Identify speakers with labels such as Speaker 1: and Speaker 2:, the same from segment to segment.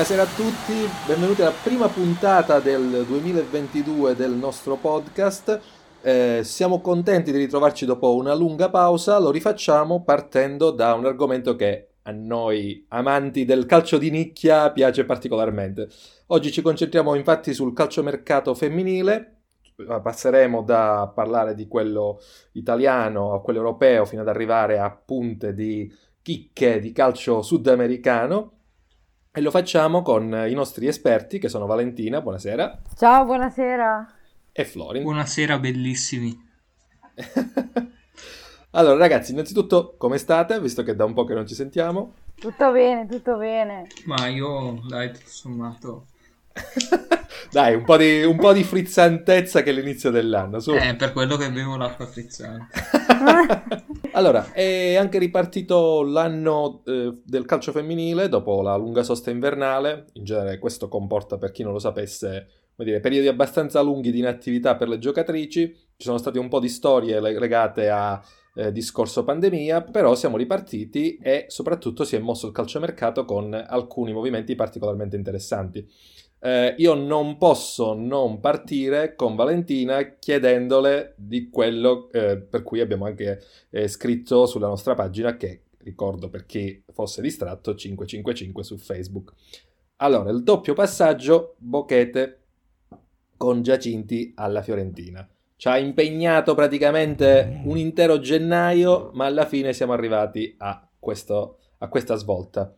Speaker 1: Buonasera a tutti, benvenuti alla prima puntata del 2022 del nostro podcast. Eh, siamo contenti di ritrovarci dopo una lunga pausa, lo rifacciamo partendo da un argomento che a noi amanti del calcio di nicchia piace particolarmente. Oggi ci concentriamo infatti sul calciomercato femminile, passeremo da parlare di quello italiano a quello europeo fino ad arrivare a punte di chicche di calcio sudamericano e lo facciamo con i nostri esperti che sono Valentina, buonasera.
Speaker 2: Ciao, buonasera.
Speaker 1: E Florin.
Speaker 3: Buonasera, bellissimi.
Speaker 1: allora ragazzi, innanzitutto come state? Visto che da un po' che non ci sentiamo.
Speaker 2: Tutto bene, tutto bene.
Speaker 3: Ma io, dai, tutto sommato.
Speaker 1: Dai, un po, di, un po' di frizzantezza che è l'inizio dell'anno. Su.
Speaker 3: Eh, per quello che bevo l'acqua frizzante.
Speaker 1: allora, è anche ripartito l'anno eh, del calcio femminile dopo la lunga sosta invernale. In genere questo comporta, per chi non lo sapesse, dire, periodi abbastanza lunghi di inattività per le giocatrici. Ci sono state un po' di storie legate a eh, discorso pandemia, però siamo ripartiti e soprattutto si è mosso il calciomercato con alcuni movimenti particolarmente interessanti. Eh, io non posso non partire con Valentina chiedendole di quello eh, per cui abbiamo anche eh, scritto sulla nostra pagina che, ricordo per chi fosse distratto, 555 su Facebook. Allora, il doppio passaggio, Bochete con Giacinti alla Fiorentina. Ci ha impegnato praticamente un intero gennaio, ma alla fine siamo arrivati a, questo, a questa svolta.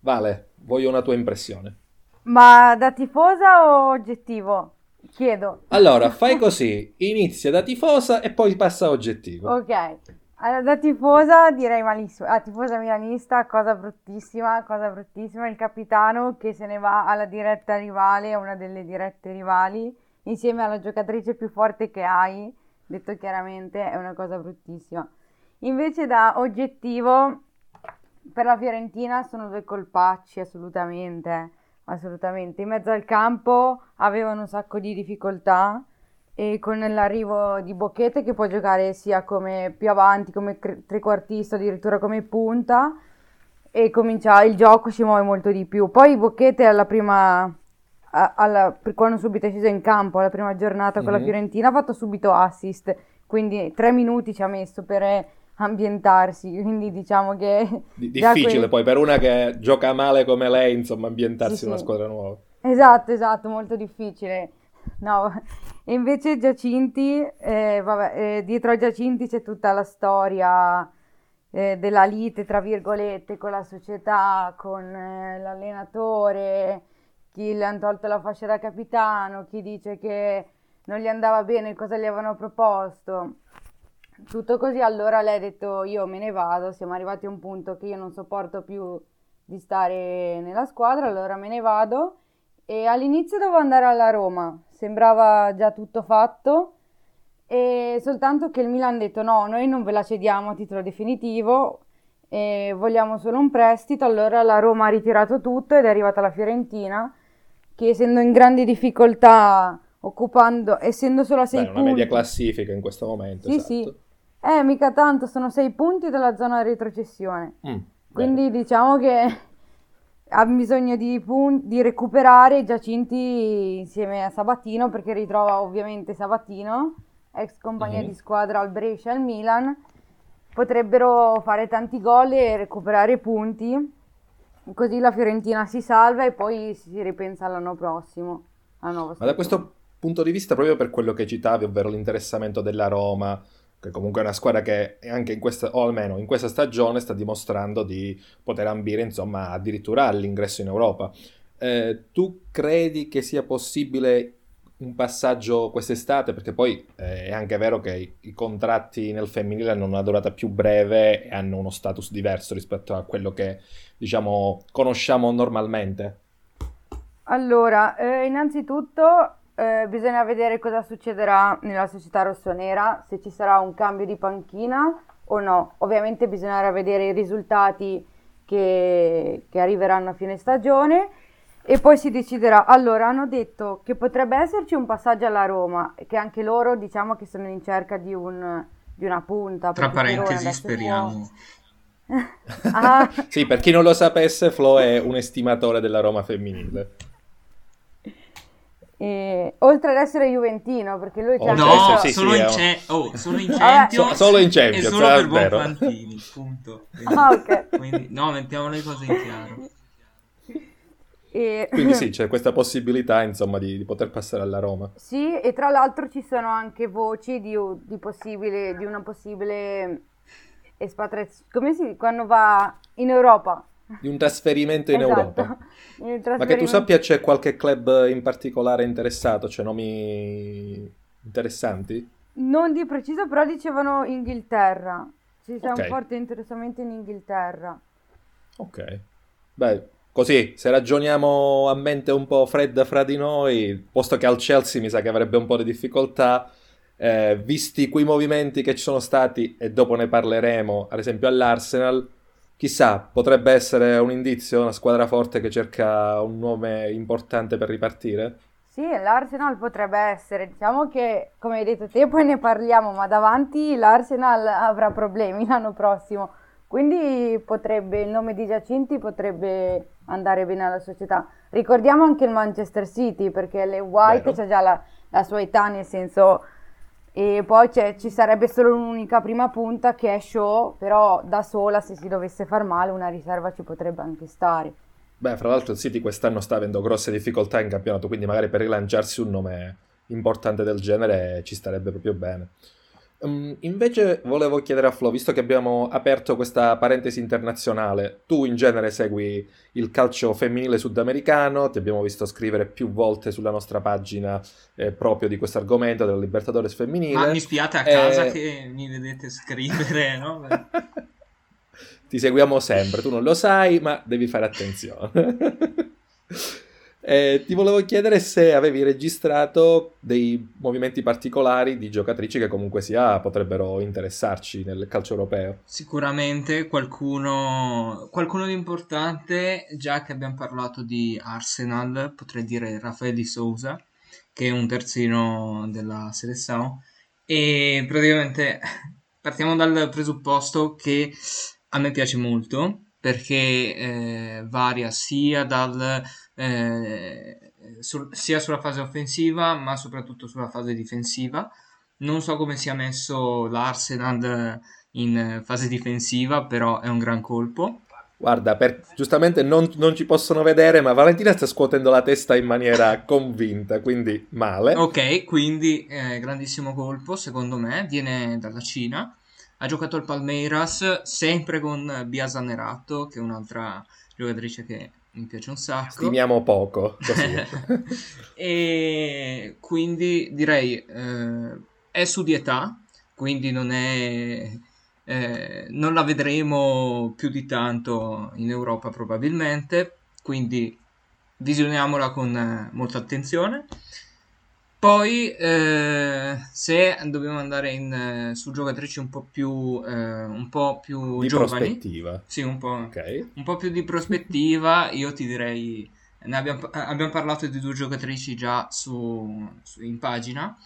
Speaker 1: Vale, voglio una tua impressione.
Speaker 2: Ma da tifosa o oggettivo? Chiedo.
Speaker 1: Allora, fai così, inizia da tifosa e poi passa a oggettivo.
Speaker 2: Ok. Allora, da tifosa direi malissimo. Ah, tifosa milanista, cosa bruttissima, cosa bruttissima. Il capitano che se ne va alla diretta rivale, una delle dirette rivali, insieme alla giocatrice più forte che hai, detto chiaramente, è una cosa bruttissima. Invece da oggettivo, per la Fiorentina sono due colpacci, assolutamente assolutamente. In mezzo al campo avevano un sacco di difficoltà e con l'arrivo di Bocchete che può giocare sia come più avanti, come trequartista, addirittura come punta e comincia il gioco si muove molto di più. Poi Bocchete alla prima alla, quando subito è sceso in campo alla prima giornata con mm-hmm. la mhm. Fiorentina ha fatto subito assist, quindi tre minuti ci ha messo per ambientarsi, quindi diciamo che...
Speaker 1: D- difficile que... poi per una che gioca male come lei, insomma, ambientarsi sì, in una sì. squadra nuova.
Speaker 2: Esatto, esatto, molto difficile. No, e invece Giacinti, eh, vabbè, eh, dietro a Giacinti c'è tutta la storia eh, della lite, tra virgolette, con la società, con eh, l'allenatore, chi le hanno tolto la fascia da capitano, chi dice che non gli andava bene cosa gli avevano proposto. Tutto così, allora lei ha detto io me ne vado, siamo arrivati a un punto che io non sopporto più di stare nella squadra, allora me ne vado e all'inizio dovevo andare alla Roma, sembrava già tutto fatto e soltanto che il Milan ha detto no, noi non ve la cediamo a titolo definitivo, e vogliamo solo un prestito, allora la Roma ha ritirato tutto ed è arrivata la Fiorentina che essendo in grandi difficoltà occupando, essendo solo a 6 punti...
Speaker 1: una media classifica in questo momento.
Speaker 2: Sì,
Speaker 1: esatto.
Speaker 2: sì. Eh, mica tanto, sono 6 punti dalla zona retrocessione. Mm, Quindi bene. diciamo che ha bisogno di, pun- di recuperare Giacinti insieme a Sabatino, perché ritrova ovviamente Sabatino, ex compagnia mm-hmm. di squadra al Brescia e al Milan. Potrebbero fare tanti gol e recuperare punti. Così la Fiorentina si salva e poi si ripensa all'anno prossimo.
Speaker 1: Ma da questo punto di vista, proprio per quello che citavi, ovvero l'interessamento della Roma, che comunque è una squadra che anche in questa, o almeno in questa stagione, sta dimostrando di poter ambire, insomma, addirittura all'ingresso in Europa. Eh, tu credi che sia possibile un passaggio quest'estate? Perché poi eh, è anche vero che i, i, contratti nel femminile hanno una durata più breve e hanno uno status diverso rispetto a quello che, diciamo, conosciamo normalmente.
Speaker 2: Allora, eh, innanzitutto eh, bisogna vedere cosa succederà nella società rossonera, se ci sarà un cambio di panchina o no. Ovviamente bisognerà vedere i risultati che, che arriveranno a fine stagione e poi si deciderà. Allora, hanno detto che potrebbe esserci un passaggio alla Roma, che anche loro diciamo che sono in cerca di, un, di una punta.
Speaker 3: Tra parentesi, speriamo.
Speaker 2: Ah,
Speaker 1: Sì, per chi non lo sapesse, Flo è un estimatore della Roma femminile.
Speaker 2: E- oltre ad essere juventino, perché lui c'è
Speaker 1: Oh,
Speaker 2: anche...
Speaker 3: No,
Speaker 1: sì, sì,
Speaker 3: solo,
Speaker 1: sì,
Speaker 3: in
Speaker 1: è-
Speaker 3: ce- oh, solo in. Champions
Speaker 1: So- solo in
Speaker 3: e
Speaker 1: Champions,
Speaker 3: solo
Speaker 1: è
Speaker 3: per
Speaker 1: vero.
Speaker 3: Bonfantini, punto. Quindi,
Speaker 2: Ah, ok.
Speaker 3: quindi- no, mettiamo le cose in chiaro.
Speaker 2: E-
Speaker 1: Quindi sì, c'è questa possibilità, insomma, di, di poter passare alla Roma.
Speaker 2: Sì, e tra l'altro ci sono anche voci di, di possibile, di una possibile espatriazione, come si quando va in Europa.
Speaker 1: Di un trasferimento in
Speaker 2: Esatto,
Speaker 1: Europa.
Speaker 2: in
Speaker 1: Ma che tu
Speaker 2: trasferimento-
Speaker 1: sappia c'è qualche club in particolare interessato? C'è nomi interessanti?
Speaker 2: Non di preciso, però dicevano Inghilterra. Ci c'è
Speaker 1: Ok.
Speaker 2: un forte interessamento in Inghilterra.
Speaker 1: Ok. Beh, così, se ragioniamo a mente un po' fredda fra di noi, posto che al Chelsea mi sa che avrebbe un po' di difficoltà, eh, visti quei movimenti che ci sono stati, e dopo ne parleremo, ad esempio all'Arsenal, chissà, potrebbe essere un indizio, una squadra forte che cerca un nome importante per ripartire?
Speaker 2: Sì, l'Arsenal potrebbe essere. Diciamo che, come hai detto te, poi ne parliamo, ma davanti l'Arsenal avrà problemi l'anno prossimo. Quindi potrebbe, il nome di Giacinti potrebbe andare bene alla società. Ricordiamo anche il Manchester City, perché le White
Speaker 1: Vero.
Speaker 2: c'ha già la, la sua età, nel senso... E poi c'è- ci sarebbe solo un'unica prima punta che è Shaw, però da sola, se si dovesse far male, una riserva ci potrebbe anche stare.
Speaker 1: Beh, fra l'altro il City quest'anno sta avendo grosse difficoltà in campionato, quindi magari per rilanciarsi un nome importante del genere ci starebbe proprio bene. Mm, invece volevo chiedere a Flo, visto che abbiamo aperto questa parentesi internazionale, tu in genere segui il calcio femminile sudamericano, ti abbiamo visto scrivere più volte sulla nostra pagina eh, proprio di questo argomento della Libertadores femminile.
Speaker 3: Ma mi spiate a casa
Speaker 1: Eh,
Speaker 3: che mi vedete scrivere, no?
Speaker 1: Ti seguiamo sempre, tu non lo sai, ma devi fare attenzione. Eh, ti volevo chiedere se avevi registrato dei movimenti particolari di giocatrici che comunque sia potrebbero interessarci nel calcio europeo.
Speaker 3: Sicuramente qualcuno, qualcuno di importante, già che abbiamo parlato di Arsenal, potrei dire Rafael di Souza, che è un terzino della Seleção. E praticamente partiamo dal presupposto che a me piace molto perché eh, varia sia dal eh, sul- sia sulla fase offensiva ma soprattutto sulla fase difensiva. Non so come sia messo l'Arsenal in fase difensiva, però è un gran colpo.
Speaker 1: Guarda, per- giustamente non, non ci possono vedere, ma Valentina sta scuotendo la testa in maniera convinta, quindi male.
Speaker 3: Ok, quindi eh, grandissimo colpo, secondo me, viene dalla Cina. Ha giocato al Palmeiras sempre con Bia Zanerato, che è un'altra giocatrice che mi piace un sacco.
Speaker 1: Stimiamo poco,
Speaker 3: e quindi direi eh, è su di età, quindi non è eh, non la vedremo più di tanto in Europa probabilmente, quindi visioniamola con molta attenzione. Poi, eh, se dobbiamo andare in, eh, su giocatrici un po' più, eh, un po' più
Speaker 1: Di
Speaker 3: giovani,
Speaker 1: prospettiva.
Speaker 3: sì, un po',
Speaker 1: Ok.
Speaker 3: un po' più di prospettiva, io ti direi, ne abbiamo, abbiamo parlato di due giocatrici già su, su- in pagina,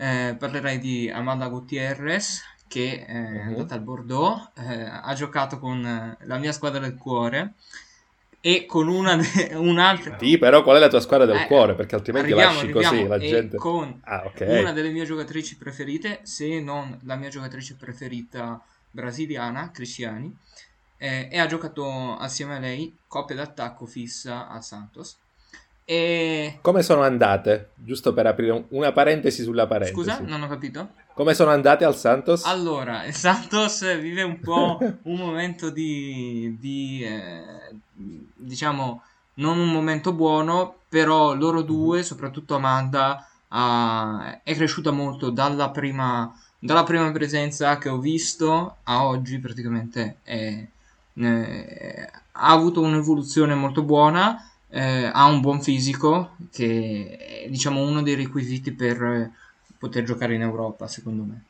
Speaker 3: Eh, parlerei di Amanda Gutierrez che è
Speaker 1: Mhm.
Speaker 3: andata al Bordeaux, eh, ha giocato con eh, la mia squadra del cuore e con una de- un'altra...
Speaker 1: Sì, però qual è la tua squadra del
Speaker 3: Eh,
Speaker 1: cuore? Perché altrimenti lasci così la gente...
Speaker 3: con
Speaker 1: Ah, ok.
Speaker 3: una delle mie giocatrici preferite, se non la mia giocatrice preferita brasiliana, Cristiani, eh, e ha giocato assieme a lei coppia d'attacco fissa al Santos. E
Speaker 1: Come sono andate? Giusto per aprire un- una parentesi sulla parentesi.
Speaker 3: scusa, non ho capito.
Speaker 1: Come sono andate al Santos?
Speaker 3: Allora, il Santos vive un po' un momento di, di, eh, diciamo, non un momento buono, però loro due, soprattutto Amanda, ha- è cresciuta molto dalla prima, dalla prima presenza che ho visto a oggi, praticamente è- eh, ha avuto un'evoluzione molto buona, eh, ha un buon fisico, che è diciamo uno dei requisiti per poter giocare in Europa, secondo me.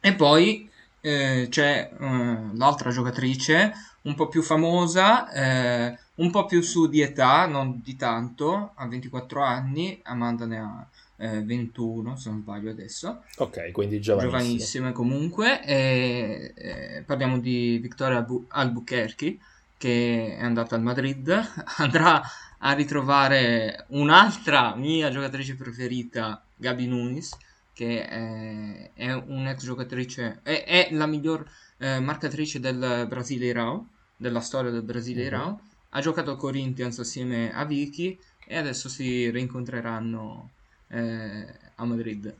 Speaker 3: E poi eh, c'è eh, l'altra giocatrice, un po' più famosa, eh, un po' più su di età, non di tanto, ha 24 anni, Amanda ne ha 21 eh, se non sbaglio adesso.
Speaker 1: Ok, quindi giovanissime.
Speaker 3: Giovanissime comunque. E, e parliamo di Victoria Albu- Albuquerque che è andata al Madrid, andrà a ritrovare un'altra mia giocatrice preferita, Gabi Nunes, che è, è un'ex giocatrice, è, è la miglior eh, marcatrice del Brasile Irao, della storia del Brasile Irao. Uh-huh. Ha giocato a Corinthians assieme a Vicky e adesso si rincontreranno eh, a Madrid.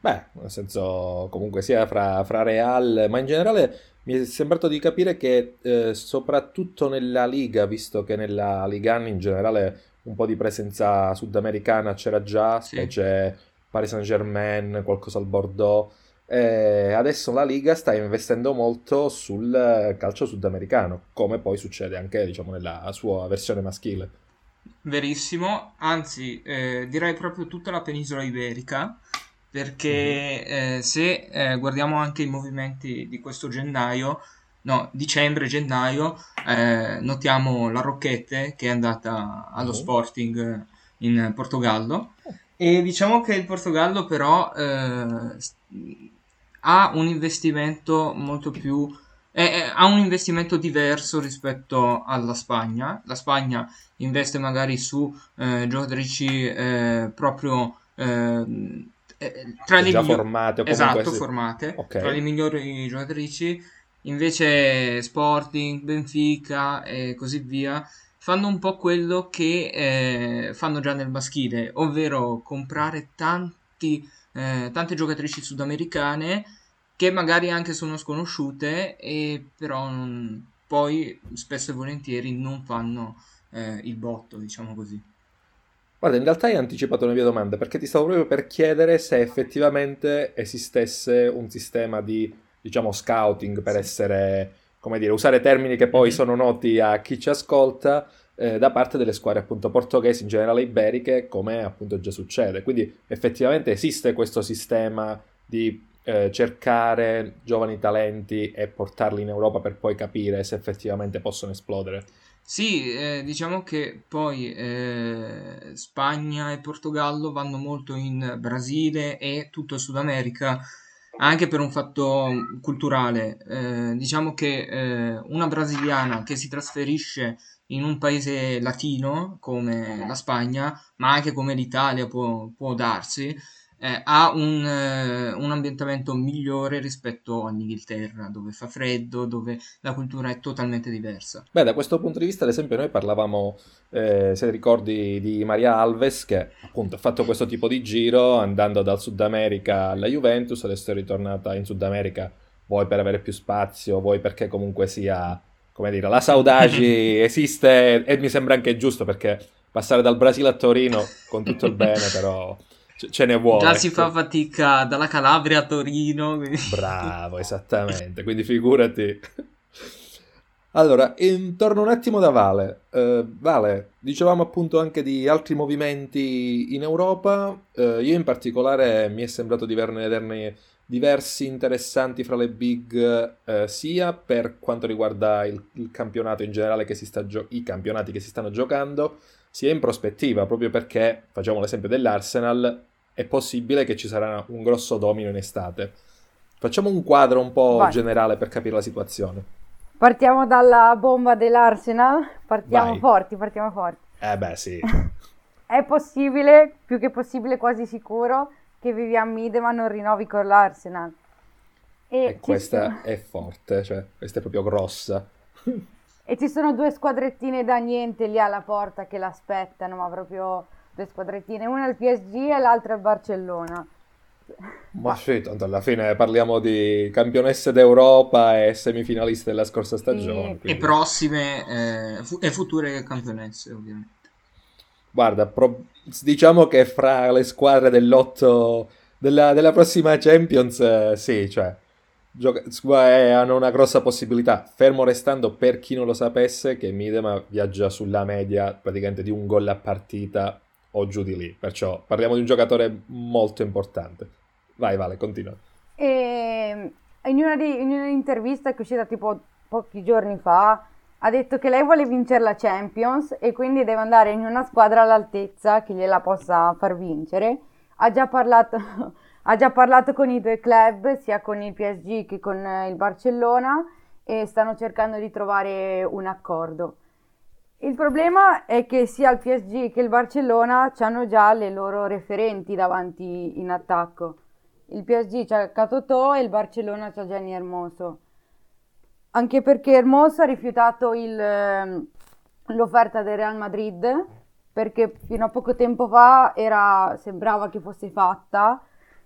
Speaker 1: Beh, nel senso, comunque sia fra, fra, Real, ma in generale mi è sembrato di capire che eh, soprattutto nella Liga, visto che nella Ligan in generale un po' di presenza sudamericana c'era già, sì. specie Paris Saint-Germain, qualcosa al Bordeaux, eh, adesso la Liga sta investendo molto sul calcio sudamericano, come poi succede anche diciamo, nella sua versione maschile.
Speaker 3: Verissimo, anzi eh, direi proprio tutta la penisola iberica, perché mm-hmm. eh, se eh, guardiamo anche i movimenti di questo gennaio, no, dicembre-gennaio, eh, notiamo la Rocchette che è andata allo mm-hmm. Sporting in Portogallo e diciamo che il Portogallo però eh, ha un investimento molto più è, ha un investimento diverso rispetto alla Spagna. La Spagna investe magari su eh, giocatrici eh, proprio eh,
Speaker 1: eh tra le migliori formate,
Speaker 3: esatto, formate okay. tra le migliori giocatrici. Invece Sporting, Benfica e così via fanno un po' quello che eh, fanno già nel maschile, ovvero comprare tanti, eh, tante giocatrici sudamericane che magari anche sono sconosciute e però non, poi spesso e volentieri non fanno eh, il botto, diciamo così.
Speaker 1: Guarda, in realtà hai anticipato una mia domanda perché ti stavo proprio per chiedere se effettivamente esistesse un sistema di, diciamo, scouting per essere, come dire, usare termini che poi mm-hmm. sono noti a chi ci ascolta eh, da parte delle squadre appunto portoghesi, in generale iberiche, come appunto già succede. Quindi effettivamente esiste questo sistema di eh, cercare giovani talenti e portarli in Europa per poi capire se effettivamente possono esplodere.
Speaker 3: Sì, eh, diciamo che poi eh, Spagna e Portogallo vanno molto in Brasile e tutto il Sud America anche per un fatto culturale. Eh, diciamo che eh, una brasiliana che si trasferisce in un paese latino come la Spagna, ma anche come l'Italia può, può darsi, eh, ha un, eh, un, ambientamento migliore rispetto all'Inghilterra, dove fa freddo, dove la cultura è totalmente diversa.
Speaker 1: Beh, da questo punto di vista, ad esempio, noi parlavamo, eh, se ricordi, di Maria Alves, che appunto ha fatto questo tipo di giro andando dal Sud America alla Juventus, adesso è ritornata in Sud America, vuoi per avere più spazio, vuoi perché comunque sia, come dire, la Saudagi esiste e mi sembra anche giusto perché passare dal Brasile a Torino con tutto il bene, però ce ne vuole.
Speaker 3: Già ecco. si fa fatica dalla Calabria a Torino.
Speaker 1: Quindi... Bravo, esattamente. Quindi figurati. Allora, intorno un attimo da Vale. Uh, vale, dicevamo appunto anche di altri movimenti in Europa. Uh, io in particolare mi è sembrato di vederne diversi interessanti fra le big, uh, sia per quanto riguarda il, il campionato in generale che si sta gio- i campionati che si stanno giocando, sia in prospettiva, proprio perché, facciamo l'esempio dell'Arsenal, è possibile che ci sarà un grosso domino in estate. Facciamo un quadro un po' Vai. generale per capire la situazione.
Speaker 2: Partiamo dalla bomba dell'Arsenal, partiamo Vai. forti, partiamo forti.
Speaker 1: Eh beh sì.
Speaker 2: è possibile, più che possibile quasi sicuro, che Vivian Miedema non rinnovi con l'Arsenal.
Speaker 1: E, e questa sono... è forte, cioè questa è proprio grossa.
Speaker 2: e ci sono due squadrettine da niente lì alla porta che l'aspettano, ma proprio due squadrettine, una al PSG e l'altra al Barcellona.
Speaker 1: Ma sì, tanto alla fine parliamo di campionesse d'Europa e semifinaliste della scorsa stagione.
Speaker 3: E, e prossime eh, fu- e future campionesse, ovviamente.
Speaker 1: Guarda, pro- diciamo che fra le squadre dell'otto della, della prossima Champions, eh, sì, cioè, gioca- eh, hanno una grossa possibilità. Fermo restando, per chi non lo sapesse, che Midema viaggia sulla media praticamente di un gol a partita o giù di lì. Perciò parliamo di un giocatore molto importante. Vai, Vale, continua.
Speaker 2: E in una, di, in un'intervista che è uscita tipo pochi giorni fa, ha detto che lei vuole vincere la Champions e quindi deve andare in una squadra all'altezza che gliela possa far vincere. Ha già parlato, ha già parlato con i due club, sia con il PSG che con il Barcellona, e stanno cercando di trovare un accordo. Il problema è che sia il PSG che il Barcellona hanno già le loro referenti davanti in attacco. Il PSG c'ha Catotò e il Barcellona c'ha Gianni Hermoso. Anche perché Hermoso ha rifiutato il, ehm, l'offerta del Real Madrid perché fino a poco tempo fa era, sembrava che fosse fatta,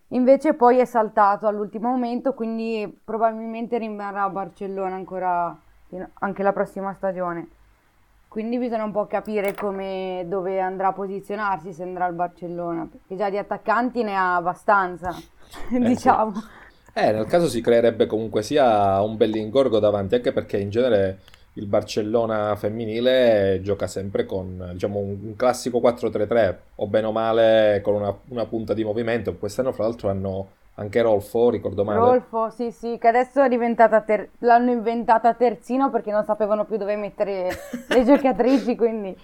Speaker 2: invece poi è saltato all'ultimo momento, quindi probabilmente rimarrà a Barcellona ancora anche la prossima stagione. Quindi bisogna un po' capire come, dove andrà a posizionarsi se andrà al Barcellona, perché già di attaccanti ne ha abbastanza, eh, diciamo.
Speaker 1: Sì. Eh, nel caso si creerebbe comunque sia un bell'ingorgo davanti, anche perché in genere il Barcellona femminile gioca sempre con diciamo, un, classico 4-3-3, o bene o male con una, una punta di movimento. Quest'anno, fra l'altro, hanno anche Rolfo, ricordo male.
Speaker 2: Rolfo, sì, sì, che adesso è diventata ter- l'hanno inventata terzino perché non sapevano più dove mettere le giocatrici, quindi...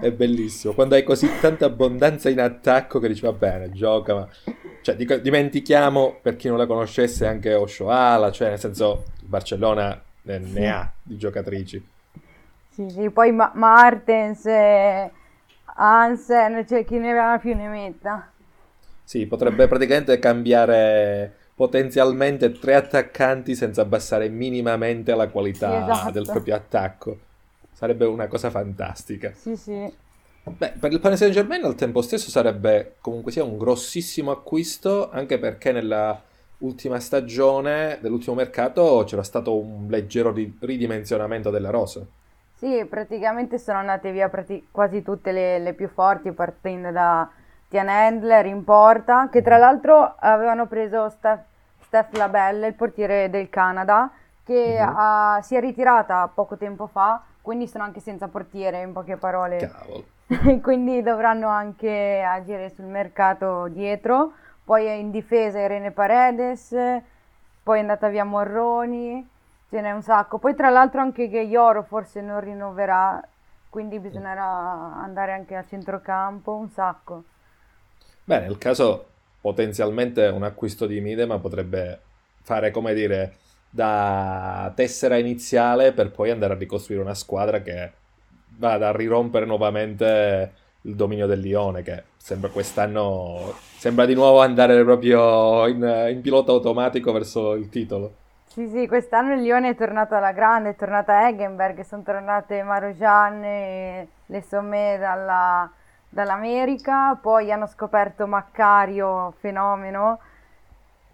Speaker 1: È bellissimo, quando hai così tanta abbondanza in attacco che dici va bene, gioca, ma... Cioè, dico, dimentichiamo, per chi non la conoscesse, anche Oshoala, cioè nel senso, Barcellona ne, ne ha di giocatrici.
Speaker 2: Sì, sì, poi Ma- Martens, eh, Hansen, cioè chi ne aveva più ne metta.
Speaker 1: Sì, potrebbe praticamente cambiare potenzialmente tre attaccanti senza abbassare minimamente la qualità sì, esatto. del proprio attacco. Sarebbe una cosa fantastica.
Speaker 2: Sì, sì.
Speaker 1: Beh, per il Paris Saint Germain al tempo stesso sarebbe comunque sia un grossissimo acquisto, anche perché nella ultima stagione dell'ultimo mercato c'era stato un leggero ridimensionamento della rosa.
Speaker 2: Sì, praticamente sono andate via prati- quasi tutte le, le più forti partendo da Tian Handler in porta, che tra l'altro avevano preso Steph, Steph Labelle, il portiere del Canada, che uh-huh. ha, si è ritirata poco tempo fa, quindi sono anche senza portiere, in poche parole.
Speaker 1: Cavolo.
Speaker 2: quindi dovranno anche agire sul mercato dietro. Poi in difesa Irene Paredes, poi è andata via Morroni, ce n'è un sacco. Poi tra l'altro anche Ghioro forse non rinnoverà, quindi bisognerà andare anche a centrocampo, un sacco.
Speaker 1: Beh, nel caso potenzialmente un acquisto di Midema potrebbe fare, come dire, da tessera iniziale per poi andare a ricostruire una squadra che vada a rirompere nuovamente il dominio del Lione, che sembra quest'anno sembra di nuovo andare proprio in, in pilota automatico verso il titolo.
Speaker 2: Sì, sì, quest'anno il Lione è tornato alla grande, è tornata Eggenberg, sono tornate Marojan e le Somme dalla dall'America, poi hanno scoperto Maccario, fenomeno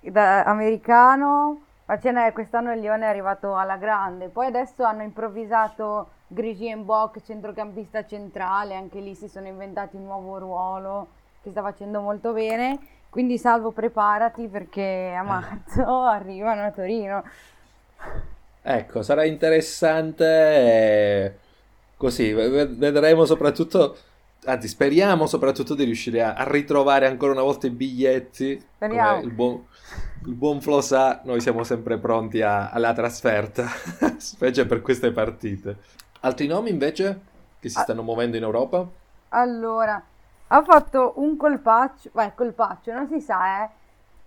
Speaker 2: da, americano, ma ce n'è, quest'anno il Lione è arrivato alla grande, poi adesso hanno improvvisato Grigien Bock, centrocampista centrale, anche lì si sono inventati un nuovo ruolo che sta facendo molto bene, quindi Salvo preparati perché a marzo arrivano a Torino.
Speaker 1: Ecco, sarà interessante, eh, così vedremo soprattutto Anzi, speriamo soprattutto di riuscire a, ritrovare ancora una volta i biglietti.
Speaker 2: Speriamo.
Speaker 1: Il buon, il buon Flo sa, noi siamo sempre pronti a, alla trasferta, specie per queste partite. Altri nomi invece che si stanno muovendo in Europa?
Speaker 2: Allora, ha fatto un colpaccio, beh, colpaccio, non si sa, eh.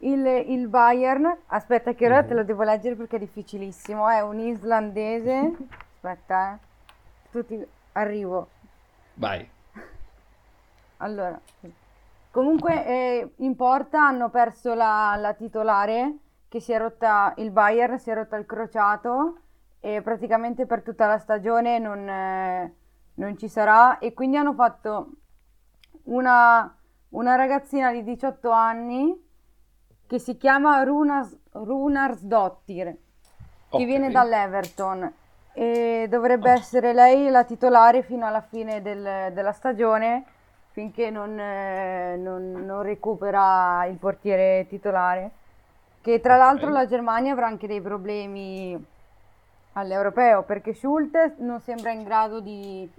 Speaker 2: Il, il Bayern, aspetta che ora mm-hmm. te lo devo leggere perché è difficilissimo, è un islandese. Aspetta, eh. Tutti, arrivo.
Speaker 1: Vai.
Speaker 2: Allora, comunque eh, in porta hanno perso la, la titolare che si è rotta, il Bayern si è rotta il crociato e praticamente per tutta la stagione non, eh, non ci sarà e quindi hanno fatto una, una ragazzina di 18 anni che si chiama Runas, Runarsdottir che okay. viene dall'Everton e dovrebbe essere lei la titolare fino alla fine del, della stagione finché non, eh, non, non, recupera il portiere titolare. Che tra okay. l'altro la Germania avrà anche dei problemi all'europeo perché Schultz non sembra in grado di,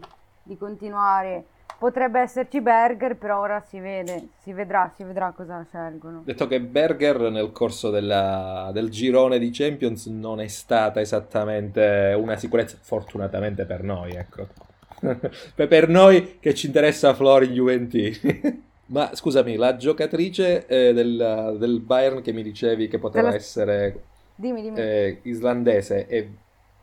Speaker 2: di continuare. potrebbe esserci Berger, però ora si vede, si vedrà, si vedrà cosa scelgono.
Speaker 1: Detto che Berger nel corso della, del girone di Champions non è stata esattamente una sicurezza, fortunatamente per noi, ecco. per noi che ci interessa Flori Juventini. Ma scusami, la giocatrice eh, del, del, Bayern che mi dicevi che poteva Della... essere
Speaker 2: dimmi, dimmi.
Speaker 1: Eh, islandese e...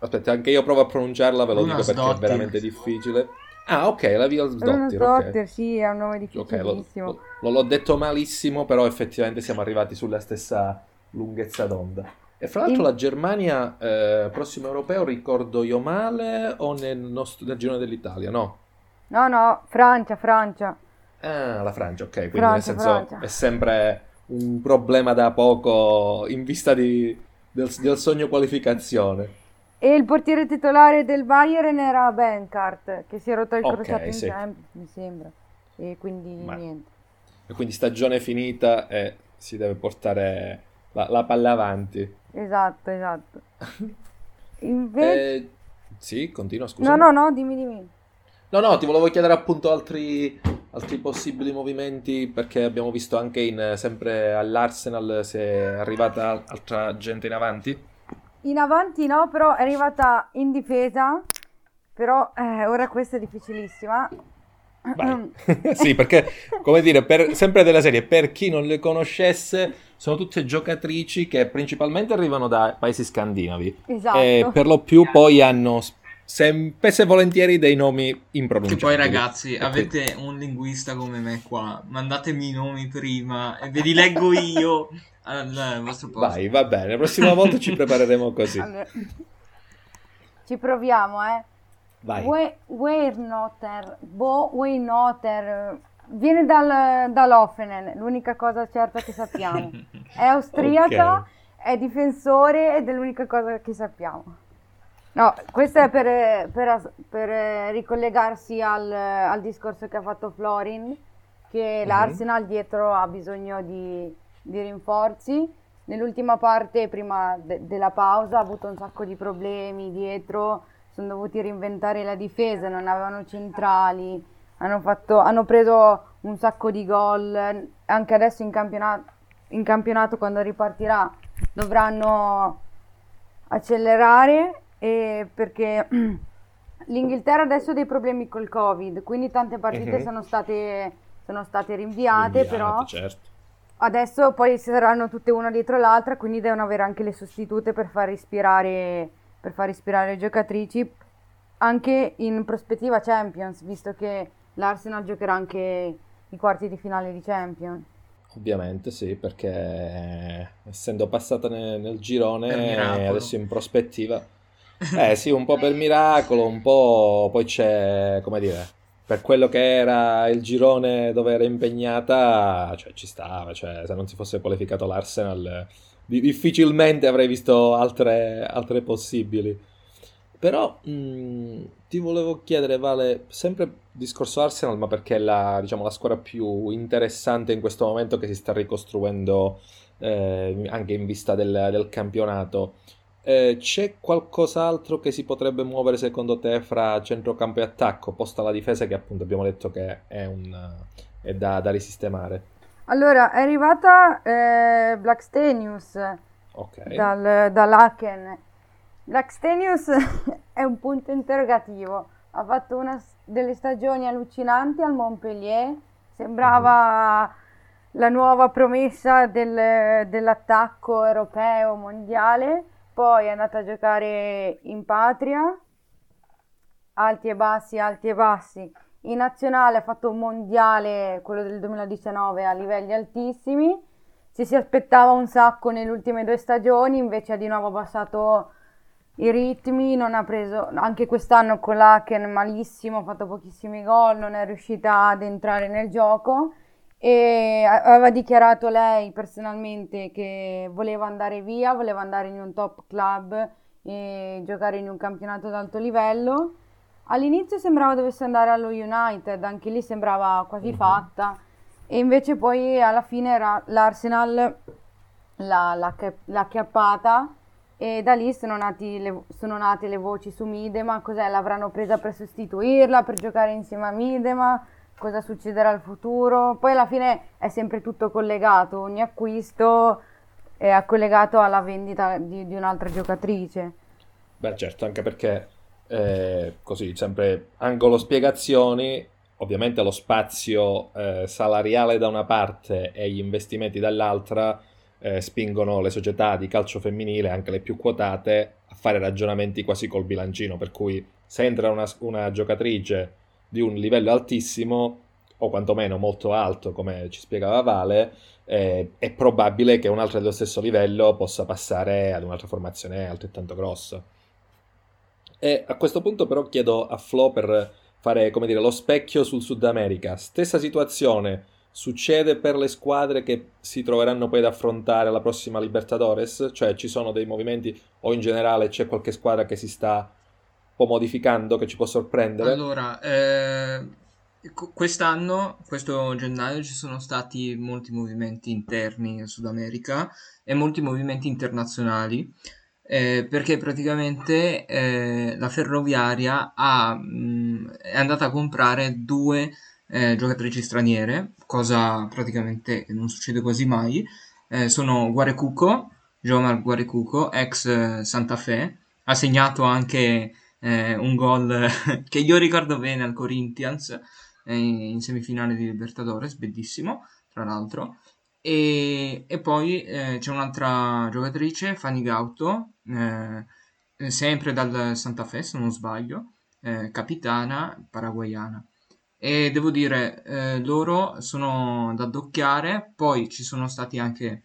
Speaker 1: Aspetta, anche io provo a pronunciarla, ve lo dico perché Sdottir. è veramente difficile. Ah, ok, la Vilsdottir.
Speaker 2: Okay. sì, è un nome difficilissimo.
Speaker 1: Okay, lo, l'ho detto malissimo, però effettivamente siamo arrivati sulla stessa lunghezza d'onda. E fra l'altro In... la Germania, eh, prossimo europeo, ricordo io male o nel, nostro, nel girone dell'Italia? No.
Speaker 2: No, no, Francia, Francia.
Speaker 1: Ah, la Francia, ok. Quindi Francia, nel senso Francia. è sempre un problema da poco in vista di, del, del sogno qualificazione.
Speaker 2: E il portiere titolare del Bayern era Benkart, che si è rotto il okay, crociato in sì. tempo, mi sembra. E quindi Ma... niente.
Speaker 1: E quindi stagione finita e si deve portare la, la palla avanti.
Speaker 2: Esatto, esatto. Invece...
Speaker 1: Eh, sì, continua, scusa.
Speaker 2: No, no, no, dimmi, dimmi.
Speaker 1: No, no, ti volevo chiedere appunto altri, altri possibili movimenti perché abbiamo visto anche in, sempre all'Arsenal se è arrivata altra gente in avanti.
Speaker 2: In avanti no, però è arrivata in difesa, però eh, ora questa è difficilissima.
Speaker 1: sì, perché, come dire, per, sempre della serie, per chi non le conoscesse, sono tutte giocatrici che principalmente arrivano da paesi scandinavi.
Speaker 2: Esatto.
Speaker 1: E per lo più poi hanno sempre se volentieri dei nomi impronunciabili.
Speaker 3: Che poi ragazzi, e avete un linguista come me qua, mandatemi i nomi prima e ve li leggo io al vostro posto.
Speaker 1: Vai, va bene, la prossima volta ci prepareremo così. Allora,
Speaker 2: ci proviamo, eh. Vai. We, Weirnoter, Bo Weirnoter, viene dal, dall'Offenen, l'unica cosa certa che sappiamo. È austriaca, okay. è difensore ed è l'unica cosa che sappiamo. No, questo è per, per, per ricollegarsi al, al, discorso che ha fatto Florin, che mm-hmm. l'Arsenal dietro ha bisogno di di rinforzi. Nell'ultima parte, prima de- della pausa, ha avuto un sacco di problemi dietro, sono dovuti reinventare la difesa, non avevano centrali, hanno, fatto, hanno preso un sacco di gol, anche adesso in campionato, in campionato quando ripartirà dovranno accelerare perché l'Inghilterra adesso ha dei problemi col Covid, quindi tante partite uh-huh. sono, state, sono state rinviate, rinviate però
Speaker 1: certo.
Speaker 2: Adesso poi saranno tutte una dietro l'altra, quindi devono avere anche le sostitute per far ispirare, per far ispirare le giocatrici, anche in prospettiva Champions, visto che l'Arsenal giocherà anche i quarti di finale di Champions.
Speaker 1: Ovviamente sì, perché essendo passata nel, nel girone, adesso in prospettiva... Eh sì, un po' per miracolo, un po' poi c'è, come dire, per quello che era il girone dove era impegnata, cioè ci stava, cioè, se non si fosse qualificato l'Arsenal difficilmente avrei visto altre, altre possibili. Però mh, mm, ti volevo chiedere, Vale, sempre discorso Arsenal, ma perché è la, diciamo, la squadra più interessante in questo momento che si sta ricostruendo eh, anche in vista del, del campionato. Eh, c'è qualcos'altro che si potrebbe muovere secondo te fra centrocampo e attacco, posta la difesa che appunto abbiamo detto che è, un, è da, da, risistemare?
Speaker 2: Allora, è arrivata eh, Blackstenius
Speaker 1: okay.
Speaker 2: dal, dall'Aken. Blackstenius è un punto interrogativo, ha fatto una delle stagioni allucinanti al Montpellier, sembrava... Mm-hmm la nuova promessa del, dell'attacco europeo mondiale poi è andata a giocare in patria, alti e bassi, alti e bassi. In nazionale ha fatto un mondiale, quello del 2019, a livelli altissimi. Ci si aspettava un sacco nelle ultime due stagioni, invece ha di nuovo abbassato i ritmi, non ha preso anche quest'anno con l'Aken malissimo, ha fatto pochissimi gol, non è riuscita ad entrare nel gioco e aveva dichiarato lei personalmente che voleva andare via, voleva andare in un top club e giocare in un campionato ad alto livello. All'inizio sembrava dovesse andare allo United, anche lì sembrava quasi uh-huh. fatta, e invece poi alla fine era l'Arsenal l'ha, l'ha, l'ha chiappata e da lì sono, le, sono, nate le voci su Midema, cos'è, l'avranno presa per sostituirla, per giocare insieme a Midema, cosa succederà al futuro. Poi alla fine è sempre tutto collegato, ogni acquisto è collegato alla vendita di, di un'altra giocatrice.
Speaker 1: Beh, certo, anche perché eh, così, sempre angolo spiegazioni, ovviamente lo spazio eh, salariale da una parte e gli investimenti dall'altra eh, spingono le società di calcio femminile, anche le più quotate, a fare ragionamenti quasi col bilancino, per cui se entra una, una giocatrice di un livello altissimo, o quantomeno molto alto, come ci spiegava Vale, eh, è probabile che un'altra dello stesso livello possa passare ad un'altra formazione altrettanto grossa. E a questo punto però chiedo a Flo per fare, come dire, lo specchio sul Sud America. Stessa situazione succede per le squadre che si troveranno poi ad affrontare la prossima Libertadores? Cioè ci sono dei movimenti o in generale c'è qualche squadra che si sta un po' modificando, che ci può sorprendere?
Speaker 3: Allora, eh, quest'anno, questo gennaio, ci sono stati molti movimenti interni in Sud America e molti movimenti internazionali. Eh, perché praticamente eh, la ferroviaria ha, mh, è andata a comprare due eh, giocatrici straniere, cosa praticamente non succede quasi mai. Eh, sono Guarecuco, Jomar Guarecuco, ex eh, Santa Fe, ha segnato anche eh, un gol che io ricordo bene al Corinthians in semifinale di Libertadores, bellissimo, tra l'altro. E, e poi eh, c'è un'altra giocatrice, Fanny Gauto, eh, sempre dal Santa Fe se non sbaglio, eh, capitana paraguayana. E devo dire, eh, loro sono da addocchiare, poi ci sono stati anche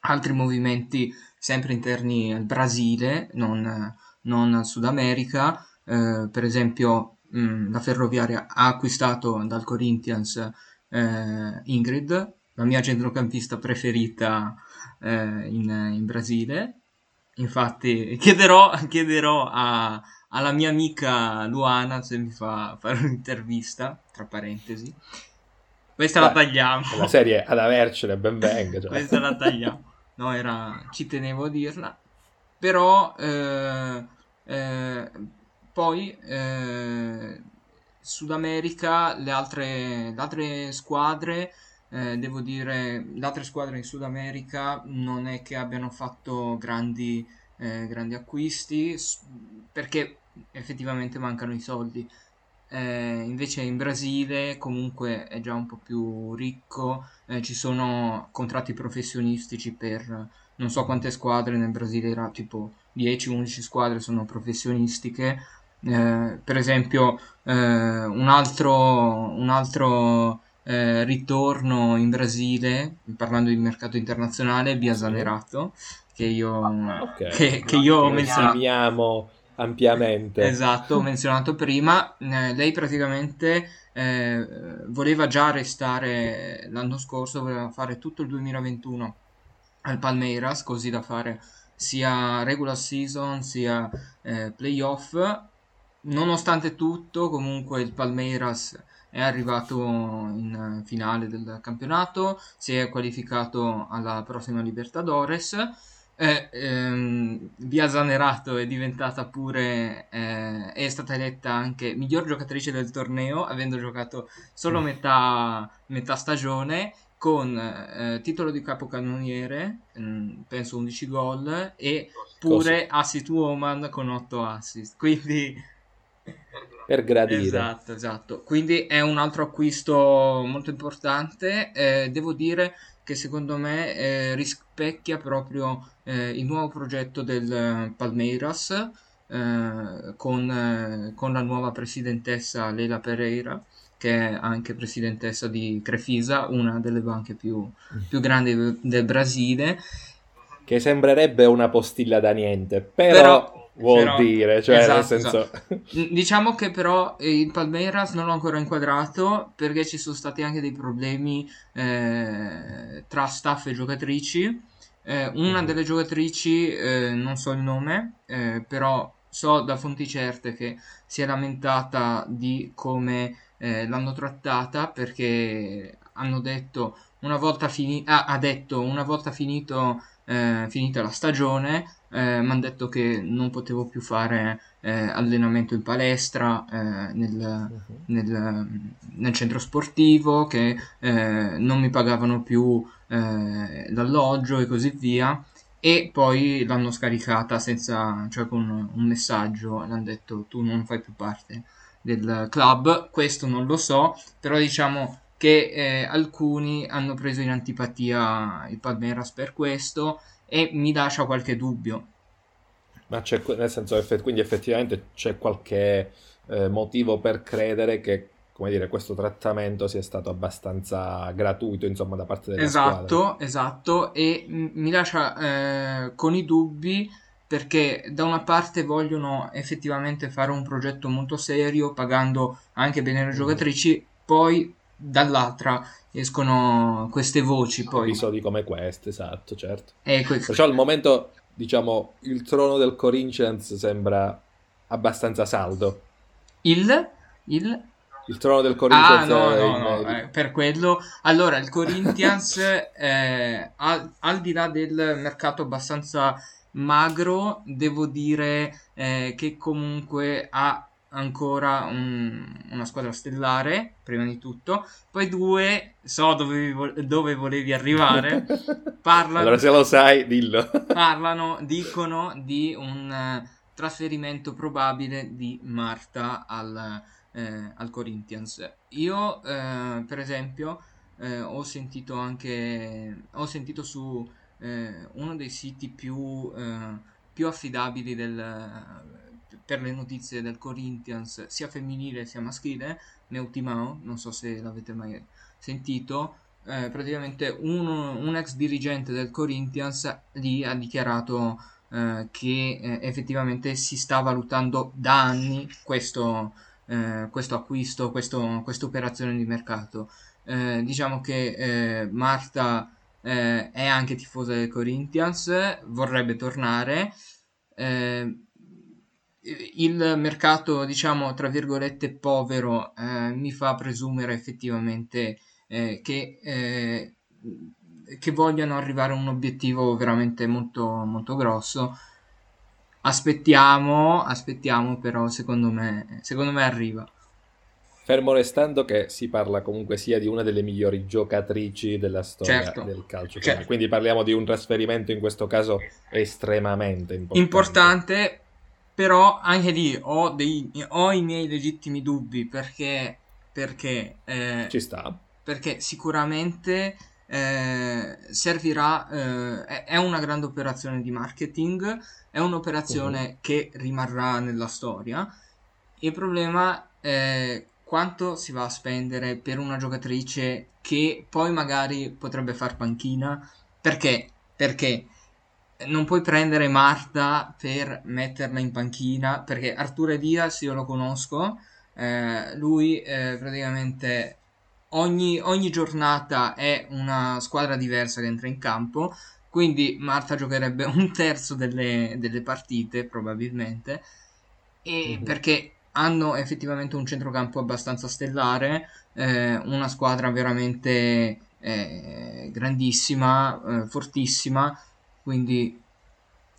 Speaker 3: altri movimenti sempre interni al Brasile, non, non al Sud America, eh, per esempio mh, mm, la ferroviaria ha acquistato dal Corinthians eh, Ingrid, la mia centrocampista preferita eh, in, in, Brasile. Infatti chiederò, chiederò a, alla mia amica Luana se mi fa fare un'intervista, tra parentesi. Questa Beh, la tagliamo.
Speaker 1: La serie ad avercene, ben venga. Cioè.
Speaker 3: Questa la tagliamo. No, era... ci tenevo a dirla. Però eh, eh, poi eh, Sud America, le altre, le altre squadre eh, devo dire, le altre squadre in Sud America non è che abbiano fatto grandi, eh, grandi acquisti perché effettivamente mancano i soldi. Eh, invece in Brasile comunque è già un po' più ricco, eh, ci sono contratti professionistici per non so quante squadre nel Brasile, era tipo 10-11 squadre sono professionistiche. Eh, per esempio, eh, un altro, un altro eh, ritorno in Brasile, parlando di mercato internazionale, Biasanerato, che io, okay. che, che io ho
Speaker 1: menzionato ampiamente.
Speaker 3: Esatto, ho menzionato prima. Eh, lei praticamente eh, voleva già restare l'anno scorso, voleva fare tutto il 2021 al Palmeiras, così da fare sia regular season sia eh, playoff. Nonostante tutto, comunque il Palmeiras è arrivato in finale del campionato, si è qualificato alla prossima Libertadores. Eh, ehm, Via Zanerato è diventata pure, eh, è stata eletta anche miglior giocatrice del torneo, avendo giocato solo metà, metà stagione, con eh, titolo di capocannoniere, mh, mm, penso 11 gol, e pure Cosa? assist woman con 8 assist. Quindi
Speaker 1: per gradire.
Speaker 3: Esatto, esatto. Quindi è un altro acquisto molto importante. Eh, devo dire che secondo me eh, rispecchia proprio eh, il nuovo progetto del Palmeiras eh, con, eh, con, la nuova presidentessa Leila Pereira che è anche presidentessa di Crefisa, una delle banche più, più grandi del Brasile.
Speaker 1: Che sembrerebbe una postilla da niente, però, però vuol però, dire, cioè esatto, nel senso... Esatto.
Speaker 3: Diciamo che però il Palmeiras non l'ho ancora inquadrato perché ci sono stati anche dei problemi eh, tra staff e giocatrici. Eh, una mhm. delle giocatrici, eh, non so il nome, eh, però so da fonti certe che si è lamentata di come eh, l'hanno trattata perché hanno detto una volta fini- ah, ha detto una volta finito, eh, finita la stagione eh, mi hanno detto che non potevo più fare eh, allenamento in palestra eh, nel, uh-huh. nel, nel, centro sportivo che eh, non mi pagavano più eh, l'alloggio e così via e poi l'hanno scaricata senza, cioè con un messaggio e hanno detto tu non fai più parte del club, questo non lo so, però diciamo che eh, alcuni hanno preso in antipatia il Palmeiras per questo e mi lascia qualche dubbio.
Speaker 1: Ma c'è, nel senso, quindi effettivamente c'è qualche eh, motivo per credere che come dire, questo trattamento sia stato abbastanza gratuito, insomma, da parte della
Speaker 3: esatto,
Speaker 1: squadra.
Speaker 3: Esatto, e m- mi lascia eh, con i dubbi perché da una parte vogliono effettivamente fare un progetto molto serio, pagando anche bene le mm. giocatrici, poi dall'altra escono queste voci. Poi.
Speaker 1: Episodi come questo, esatto, certo.
Speaker 3: E.
Speaker 1: Perciò al momento, diciamo, il trono del Corinthians sembra abbastanza saldo.
Speaker 3: Il? Il?
Speaker 1: Il trono del Corinthians.
Speaker 3: Ah, no, no, no, eh, per quello. Allora, il Corinthians, eh, al, al, di là del mercato abbastanza magro, devo dire eh, che comunque ha ancora un, una squadra stellare, prima di tutto. Poi due, so dove, dove volevi arrivare. Parlano,
Speaker 1: allora se lo sai, dillo.
Speaker 3: parlano, dicono di un uh, trasferimento probabile di Marta al, eh, al Corinthians. Io, eh, per esempio, eh, ho sentito anche, ho sentito su eh, uno dei siti più, eh, più affidabili del per le notizie del Corinthians, sia femminile sia maschile, Meutimao, non so se l'avete mai sentito, eh, praticamente un, un, ex dirigente del Corinthians lì ha dichiarato eh, che eh, effettivamente si sta valutando da anni questo, eh, questo acquisto, questa operazione di mercato. Eh, diciamo che eh, Marta è anche tifosa del Corinthians, vorrebbe tornare. Eh, il mercato, diciamo, tra virgolette, povero eh, mi fa presumere effettivamente eh, che, eh, che vogliano arrivare a un obiettivo veramente molto, molto grosso. Aspettiamo, aspettiamo, però secondo me, secondo me arriva.
Speaker 1: Fermo restando che si parla comunque sia di una delle migliori giocatrici della storia certo. del calcio. Certo. Quindi parliamo di un trasferimento in questo caso estremamente importante.
Speaker 3: Importante, però anche lì ho, dei, ho i miei legittimi dubbi perché, perché,
Speaker 1: eh, Ci sta.
Speaker 3: perché sicuramente eh, servirà, eh, è una grande operazione di marketing, è un'operazione uh-huh. che rimarrà nella storia. Il problema è quanto si va a spendere per una giocatrice che poi magari potrebbe far panchina. Perché? Perché non puoi prendere Marta per metterla in panchina perché Arturo Diaz io lo conosco eh, lui eh, praticamente ogni, ogni, giornata è una squadra diversa che entra in campo quindi Marta giocherebbe un terzo delle, delle partite probabilmente e mm-hmm. perché hanno effettivamente un centrocampo abbastanza stellare eh, una squadra veramente eh, grandissima eh, fortissima quindi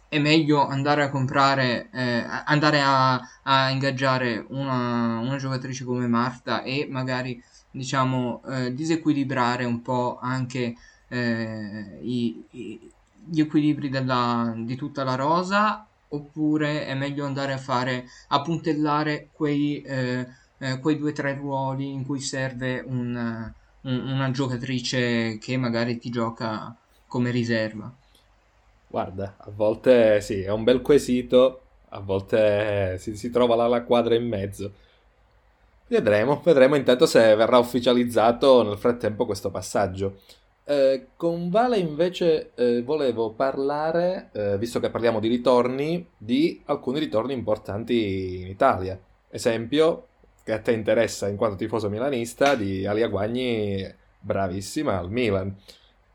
Speaker 3: è meglio andare a comprare, eh, andare a, a ingaggiare una, una, giocatrice come Marta e magari diciamo eh, disequilibrare un po' anche eh, i, i, gli equilibri della, di tutta la rosa oppure è meglio andare a fare a puntellare quei, eh, eh, quei due o tre ruoli in cui serve un, un, una giocatrice che magari ti gioca come riserva
Speaker 1: Guarda, a volte sì, è un bel quesito, a volte si, si trova la, la quadra in mezzo. Vedremo, vedremo intanto se verrà ufficializzato nel frattempo questo passaggio. Eh, con Vale invece eh, volevo parlare, eh, visto che parliamo di ritorni, di alcuni ritorni importanti in Italia. Esempio, che a te interessa in quanto tifoso milanista, di Alia Guagni, bravissima al Milan.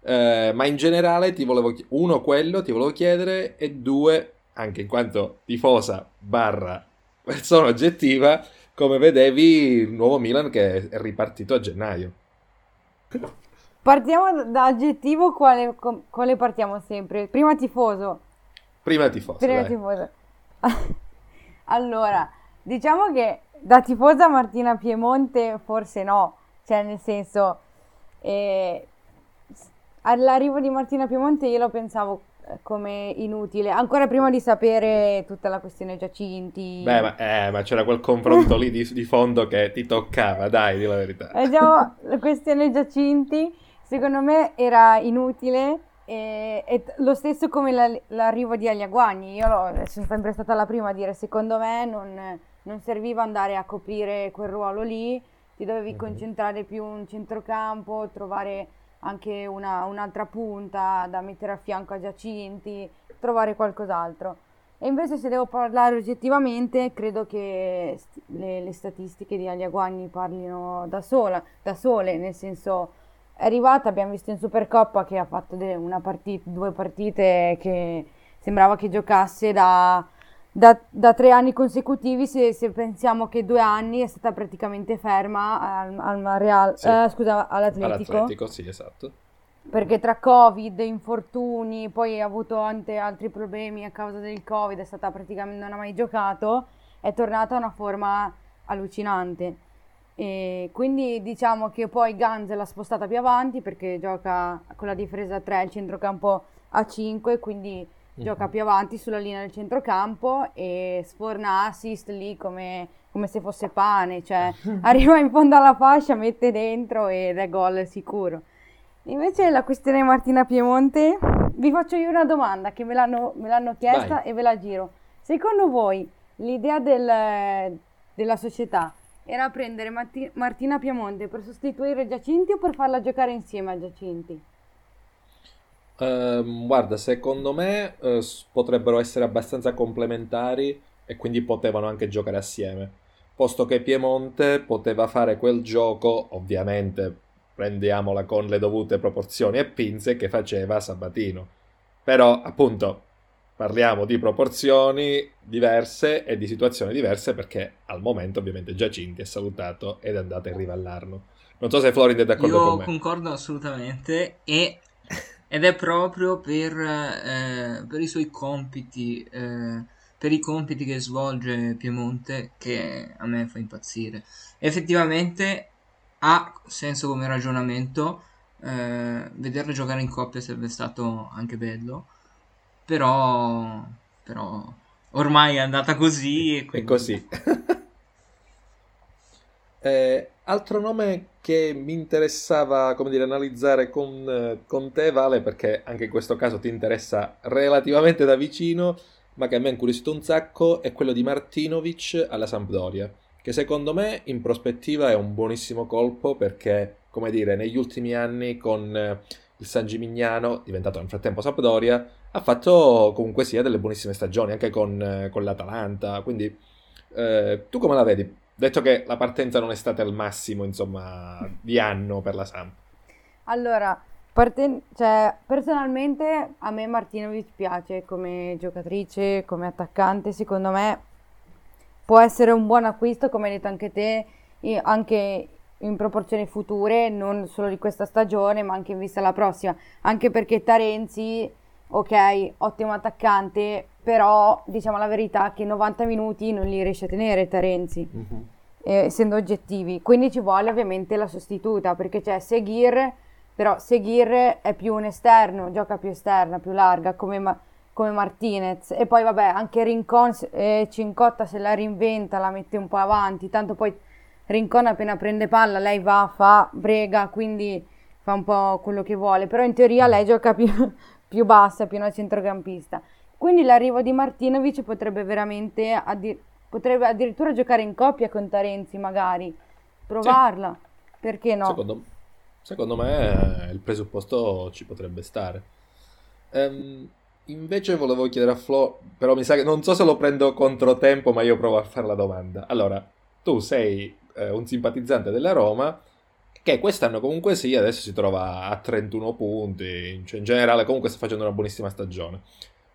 Speaker 1: Eh, ma in generale ti volevo uno quello ti volevo chiedere e due anche in quanto tifosa barra persona oggettiva come vedevi il nuovo Milan che è ripartito a gennaio
Speaker 2: Partiamo da aggettivo, quale, quale partiamo sempre? Prima tifoso.
Speaker 1: Prima tifoso.
Speaker 2: Prima tifoso. allora, diciamo che da tifosa Martina Piemonte forse no, cioè nel senso, eh, all'arrivo di Martina Piemonte io lo pensavo eh, come inutile, ancora prima di sapere tutta la questione Giacinti.
Speaker 1: Beh, ma, eh, ma c'era quel confronto lì di, di, fondo che ti toccava, dai, di la verità.
Speaker 2: Eh, diciamo, la questione Giacinti, secondo me era inutile e, e lo stesso come la, l'arrivo di Agliaguagni. Io lo, sono sempre stata la prima a dire, secondo me non, non serviva andare a coprire quel ruolo lì, ti dovevi mm-hmm. concentrare più in centrocampo, trovare anche una, un'altra punta da mettere a fianco a Giacinti, trovare qualcos'altro. E invece se devo parlare oggettivamente, credo che le, le statistiche di Alia Guagni parlino da, sola, da sole, nel senso è arrivata, abbiamo visto in Supercoppa che ha fatto partita, due partite che sembrava che giocasse da da, da, tre anni consecutivi, se, se, pensiamo che due anni è stata praticamente ferma al, al Real, sì. eh, scusa, all'Atletico.
Speaker 1: All'Atletico, sì, esatto.
Speaker 2: Perché tra Covid, infortuni, poi ha avuto anche altri problemi a causa del Covid, è stata praticamente non ha mai giocato, è tornata a una forma allucinante. E quindi diciamo che poi Ganz l'ha spostata più avanti perché gioca con la difesa 3 il centrocampo a 5, quindi gioca più avanti sulla linea del centrocampo e sforna assist lì come, come se fosse pane, cioè arriva in fondo alla fascia, mette dentro ed è gol sicuro. Invece la questione Martina Piemonte, vi faccio io una domanda che me l'hanno, me l'hanno chiesta Vai. e ve la giro. Secondo voi l'idea del, della società era prendere Marti, Martina Piemonte per sostituire Giacinti o per farla giocare insieme a Giacinti?
Speaker 1: Uh, guarda, secondo me uh, potrebbero essere abbastanza complementari e quindi potevano anche giocare assieme. Posto che Piemonte poteva fare quel gioco, ovviamente prendiamola con le dovute proporzioni e pinze, che faceva Sabatino. Però, appunto, parliamo di proporzioni diverse e di situazioni diverse perché al momento ovviamente Giacinti è salutato ed è andato in riva all'Arno. Non so se Florin è d'accordo
Speaker 3: Io
Speaker 1: con me.
Speaker 3: Io concordo assolutamente e ed è proprio per, eh, per i suoi compiti, eh, per i compiti che svolge Piemonte che a me fa impazzire. Effettivamente ha senso come ragionamento, eh, vederlo giocare in coppia sarebbe stato anche bello, però, però ormai è andata così. E
Speaker 1: quindi... È così. Eh, altro nome che mi interessava, come dire, analizzare con, con, te, Vale, perché anche in questo caso ti interessa relativamente da vicino, ma che a me ha incuriosito un sacco, è quello di Martinovic alla Sampdoria, che secondo me in prospettiva è un buonissimo colpo perché, come dire, negli ultimi anni con il San Gimignano, diventato nel frattempo Sampdoria, ha fatto comunque sia delle buonissime stagioni, anche con, con l'Atalanta, quindi eh, tu come la vedi? Detto che la partenza non è stata il massimo, insomma, di anno per la Samp.
Speaker 2: Allora, parten- cioè, personalmente a me Martinovic piace come giocatrice, come attaccante, secondo me può essere un buon acquisto, come hai detto anche te, anche in proporzioni future, non solo di questa stagione, ma anche in vista della prossima. Anche perché Tarenzi, ok, ottimo attaccante, però diciamo la verità che 90 minuti non li riesce a tenere Terenzi, uh-huh. eh, essendo oggettivi. Quindi ci vuole ovviamente la sostituta, perché c'è Seguir, però Seguir è più un esterno, gioca più esterna, più larga, come, ma- come Martinez. E poi vabbè, anche Rincon e Cincotta se la reinventa, la mette un po' avanti, tanto poi Rincon appena prende palla, lei va, fa, brega, quindi fa un po' quello che vuole, però in teoria lei gioca più, più bassa, più una centrocampista. Quindi l'arrivo di Martinovic potrebbe veramente addir- potrebbe addirittura giocare in coppia con Tarenzi, magari provarla. Sì. Perché no?
Speaker 1: Secondo, secondo, me il presupposto ci potrebbe stare. Ehm, invece volevo chiedere a Flo, però mi sa che non so se lo prendo controtempo, ma io provo a fare la domanda. Allora, tu sei eh, un simpatizzante della Roma che quest'anno comunque sì, adesso si trova a 31 punti, cioè in generale comunque sta facendo una buonissima stagione.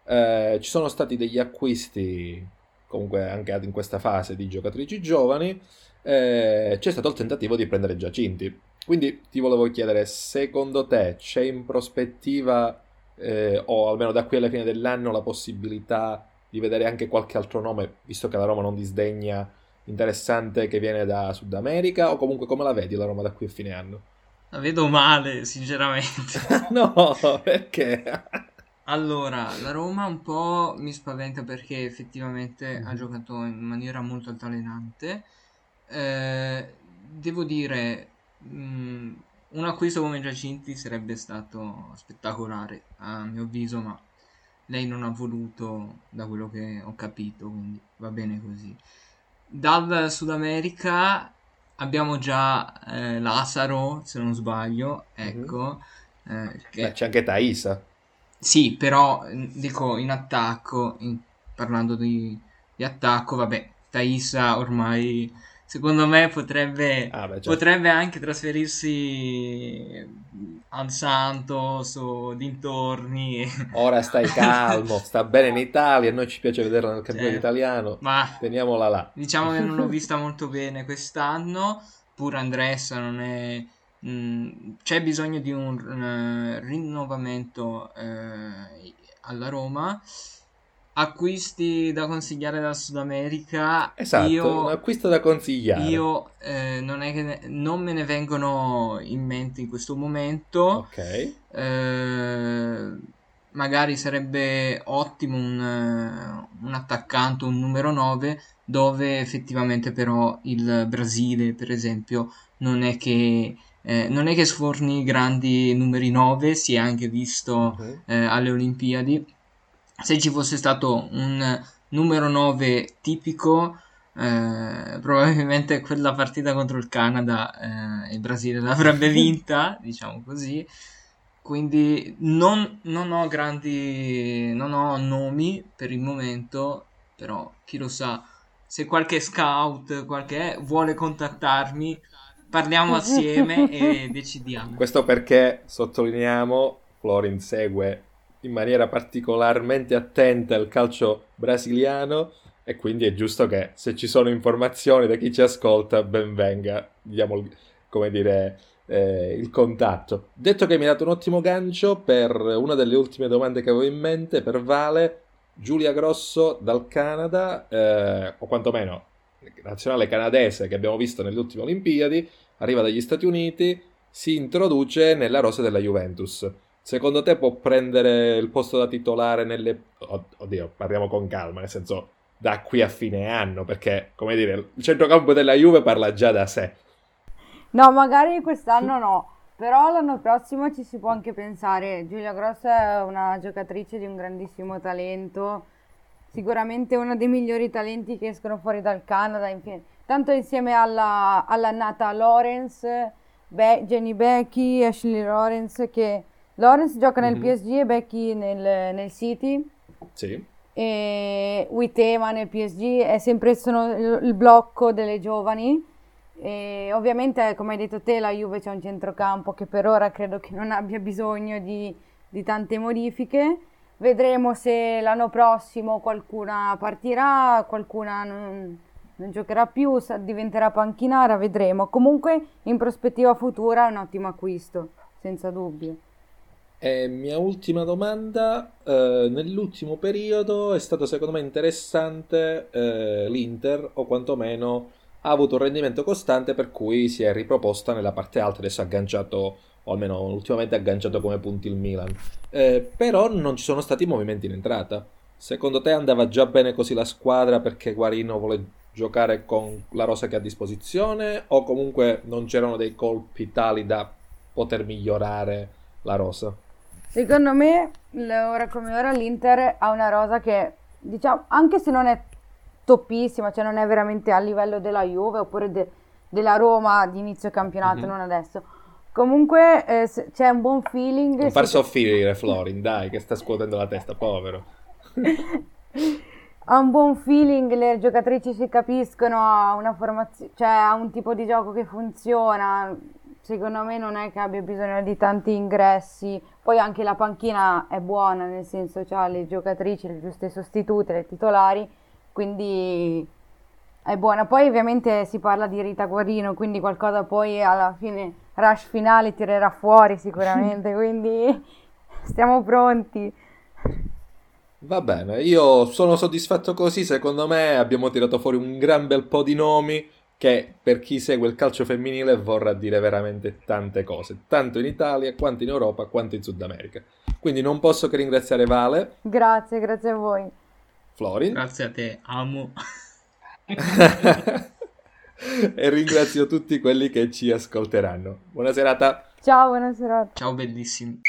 Speaker 1: Eh, ci sono stati degli acquisti, comunque anche in questa fase, di giocatrici giovani. Eh, c'è stato il tentativo di prendere Giacinti. Quindi ti volevo chiedere, secondo te c'è in prospettiva, eh, o almeno da qui alla fine dell'anno, la possibilità di vedere anche qualche altro nome, visto che la Roma non disdegna, interessante che viene da Sud America, o comunque come la vedi la Roma da qui a fine anno?
Speaker 3: La vedo male, sinceramente.
Speaker 1: no, perché?
Speaker 3: Allora, la Roma un po' mi spaventa perché effettivamente ha giocato in maniera molto altalenante. Eh, devo dire, mh, un acquisto come Giacinti sarebbe stato spettacolare, a mio avviso, ma lei non ha voluto, da quello che ho capito, quindi va bene così. Dal Sud America abbiamo già eh, Lazaro, se non sbaglio, ecco.
Speaker 1: Mm-hmm. Eh, che... C'è anche Thaisa.
Speaker 3: Sì, però dico in attacco, in, parlando di, di, attacco, vabbè, Thaisa ormai secondo me potrebbe, ah, beh, certo. potrebbe anche trasferirsi al Santos o dintorni.
Speaker 1: Ora stai calmo, sta bene in Italia, a noi ci piace vederla nel campionato certo. italiano, ma teniamola là.
Speaker 3: Diciamo che non l'ho vista molto bene quest'anno, pur Andressa non è... Mm, c'è bisogno di un uh, rinnovamento uh, alla Roma acquisti da consigliare dal Sud America.
Speaker 1: Esatto, io, un acquisto da consigliare.
Speaker 3: Io eh, non, è che ne, non me ne vengono in mente in questo momento.
Speaker 1: Ok.
Speaker 3: Eh, magari sarebbe ottimo un, un, attaccante, un numero 9, dove effettivamente però il Brasile, per esempio, non è che... Eh, non è che sforni grandi numeri 9, si è anche visto uh-huh. eh, alle Olimpiadi, se ci fosse stato un numero 9 tipico, eh, probabilmente quella partita contro il Canada eh, il Brasile l'avrebbe vinta, diciamo così. Quindi non, non, ho grandi, non ho nomi per il momento, però chi lo sa, se qualche scout qualche, vuole contattarmi, parliamo assieme e decidiamo.
Speaker 1: Questo perché sottolineiamo, Florin segue in maniera particolarmente attenta al calcio brasiliano e quindi è giusto che se ci sono informazioni da chi ci ascolta, ben venga, diamo come dire, eh, il contatto. Detto che mi ha dato un ottimo gancio per una delle ultime domande che avevo in mente, per Vale, Giulia Grosso dal Canada, eh, o quantomeno nazionale canadese che abbiamo visto nelle ultime Olimpiadi, arriva dagli Stati Uniti, si introduce nella rosa della Juventus secondo te può prendere il posto da titolare nelle... Oddio, parliamo con calma, nel senso da qui a fine anno, perché, come dire, il centrocampo della Juve parla già da sé.
Speaker 2: No, magari quest'anno no, però l'anno prossimo ci si può anche pensare. Giulia Grossa è una giocatrice di un grandissimo talento, sicuramente uno dei migliori talenti che escono fuori dal Canada, infine. Tanto insieme alla, alla nata Lawrence, Be- Jenny Becky, Ashley Lawrence che Lawrence gioca nel mm-hmm. PSG e Becky nel, nel City.
Speaker 1: Sì.
Speaker 2: E Uitema nel PSG è sempre sono il, il blocco delle giovani. E ovviamente, come hai detto te, la Juve c'è un centrocampo che per ora credo che non abbia bisogno di, di tante modifiche. Vedremo se l'anno prossimo qualcuna partirà, qualcuna non, non giocherà più, diventerà panchinara, vedremo. Comunque, in prospettiva futura è un ottimo acquisto, senza dubbio.
Speaker 1: E mia ultima domanda, eh, nell'ultimo periodo è stato secondo me interessante eh, l'Inter, o quantomeno ha avuto un rendimento costante per cui si è riproposta nella parte alta, adesso ha agganciato, o almeno ultimamente ha agganciato come punti il Milan, eh, però non ci sono stati movimenti in entrata. Secondo te andava già bene così la squadra perché Guarino vuole giocare con la rosa che ha a disposizione o comunque non c'erano dei colpi tali da poter migliorare la rosa?
Speaker 2: Secondo me, ora come ora, l'Inter ha una rosa che, diciamo, anche se non è toppissima, cioè non è veramente a livello della Juve oppure de- della Roma di inizio campionato, mm-hmm. non adesso. Comunque eh, c'è un buon feeling.
Speaker 1: Non far soffrire Florin, dai, che sta scuotendo la testa, povero.
Speaker 2: ha un buon feeling, le giocatrici si capiscono, ha una formazione, cioè ha un tipo di gioco che funziona secondo me non è che abbia bisogno di tanti ingressi. Poi anche la panchina è buona, nel senso ha le giocatrici, le giuste sostitute, le titolari, quindi è buona. Poi ovviamente si parla di Rita Guarino, quindi qualcosa poi alla fine, rush finale, tirerà fuori sicuramente, quindi stiamo pronti.
Speaker 1: Va bene, io sono soddisfatto così, secondo me abbiamo tirato fuori un gran bel po' di nomi che per chi segue il calcio femminile vorrà dire veramente tante cose, tanto in Italia quanto in Europa quanto in Sud America. Quindi non posso che ringraziare Vale.
Speaker 2: Grazie, grazie a voi.
Speaker 1: Florin.
Speaker 3: Grazie a te, amo.
Speaker 1: e ringrazio tutti quelli che ci ascolteranno. Buona serata.
Speaker 2: Ciao, buona serata.
Speaker 3: Ciao bellissimi.